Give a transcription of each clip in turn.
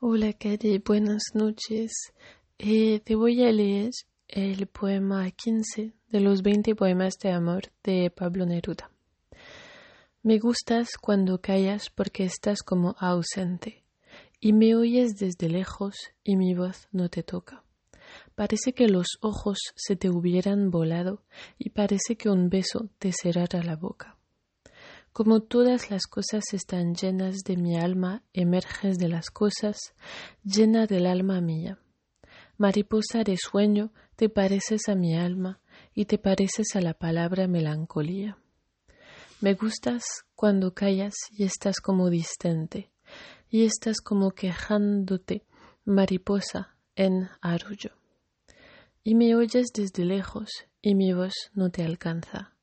Hola, Cady, buenas noches. Eh, te voy a leer el poema 15 de los 20 poemas de amor de Pablo Neruda. Me gustas cuando callas porque estás como ausente y me oyes desde lejos y mi voz no te toca. Parece que los ojos se te hubieran volado y parece que un beso te cerrara la boca. Como todas las cosas están llenas de mi alma, emerges de las cosas, llena del alma mía. Mariposa de sueño, te pareces a mi alma y te pareces a la palabra melancolía. Me gustas cuando callas y estás como distante, y estás como quejándote, mariposa, en arrullo. Y me oyes desde lejos y mi voz no te alcanza.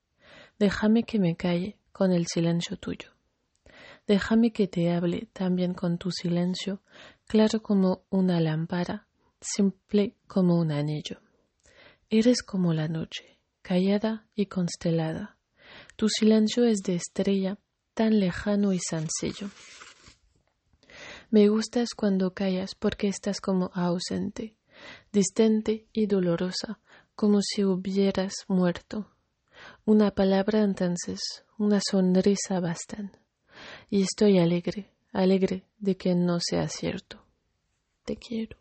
Déjame que me calle con el silencio tuyo. Déjame que te hable también con tu silencio, claro como una lámpara, simple como un anillo. Eres como la noche, callada y constelada. Tu silencio es de estrella, tan lejano y sencillo. Me gustas cuando callas porque estás como ausente, distante y dolorosa, como si hubieras muerto. Una palabra entonces, una sonrisa bastan. Y estoy alegre, alegre de que no sea cierto. Te quiero.